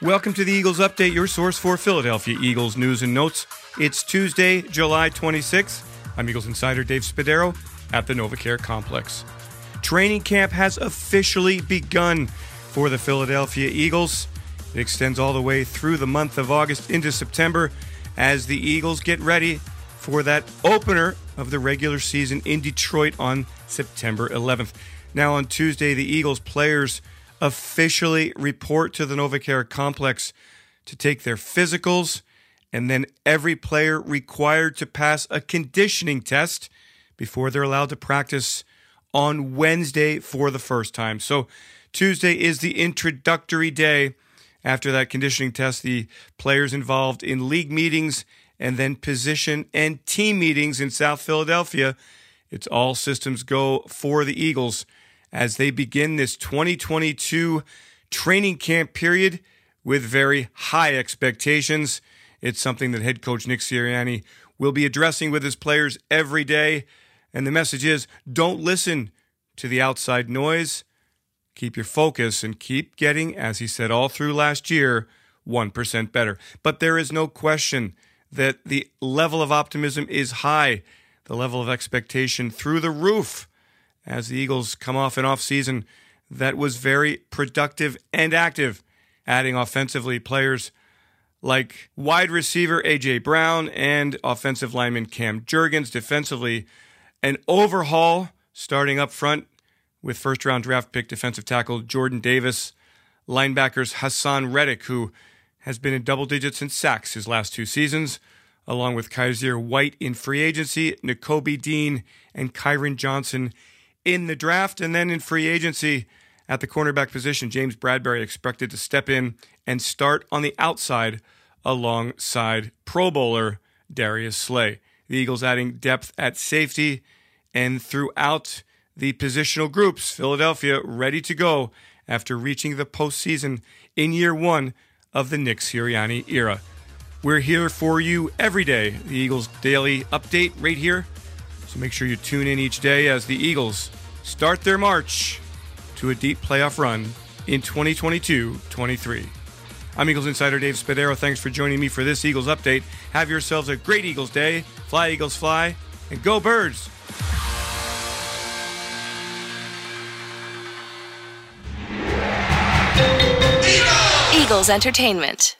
Welcome to the Eagles Update, your source for Philadelphia Eagles news and notes. It's Tuesday, July 26th. I'm Eagles insider Dave Spadaro at the NovaCare Complex. Training camp has officially begun for the Philadelphia Eagles. It extends all the way through the month of August into September as the Eagles get ready for that opener of the regular season in Detroit on September 11th. Now, on Tuesday, the Eagles players officially report to the NovaCare complex to take their physicals, and then every player required to pass a conditioning test before they're allowed to practice on Wednesday for the first time. So, Tuesday is the introductory day. After that conditioning test, the players involved in league meetings and then position and team meetings in South Philadelphia. It's all systems go for the Eagles as they begin this 2022 training camp period with very high expectations. It's something that head coach Nick Sirianni will be addressing with his players every day. And the message is don't listen to the outside noise. Keep your focus and keep getting, as he said all through last year, 1% better. But there is no question that the level of optimism is high, the level of expectation through the roof as the Eagles come off an offseason that was very productive and active, adding offensively players like wide receiver A.J. Brown and offensive lineman Cam Jurgens. Defensively, an overhaul starting up front with first round draft pick defensive tackle Jordan Davis, linebackers Haason Reddick, who has been in double digits in sacks his last two seasons, along with Kyzir White in free agency, Nakobe Dean, and Kyron Johnson in the draft. And then in free agency at the cornerback position, James Bradberry expected to step in and start on the outside alongside Pro Bowler Darius Slay. The Eagles adding depth at safety and throughout the positional groups. Philadelphia ready to go after reaching the postseason in year one of the Nick Sirianni era. We're here for you every day, the Eagles daily update right here. So make sure you tune in each day as the Eagles start their march to a deep playoff run in 2022 23. I'm Eagles Insider Dave Spadaro. Thanks for joining me for this Eagles update. Have yourselves a great Eagles day. Fly, Eagles, fly, and go, birds! Eagles Entertainment.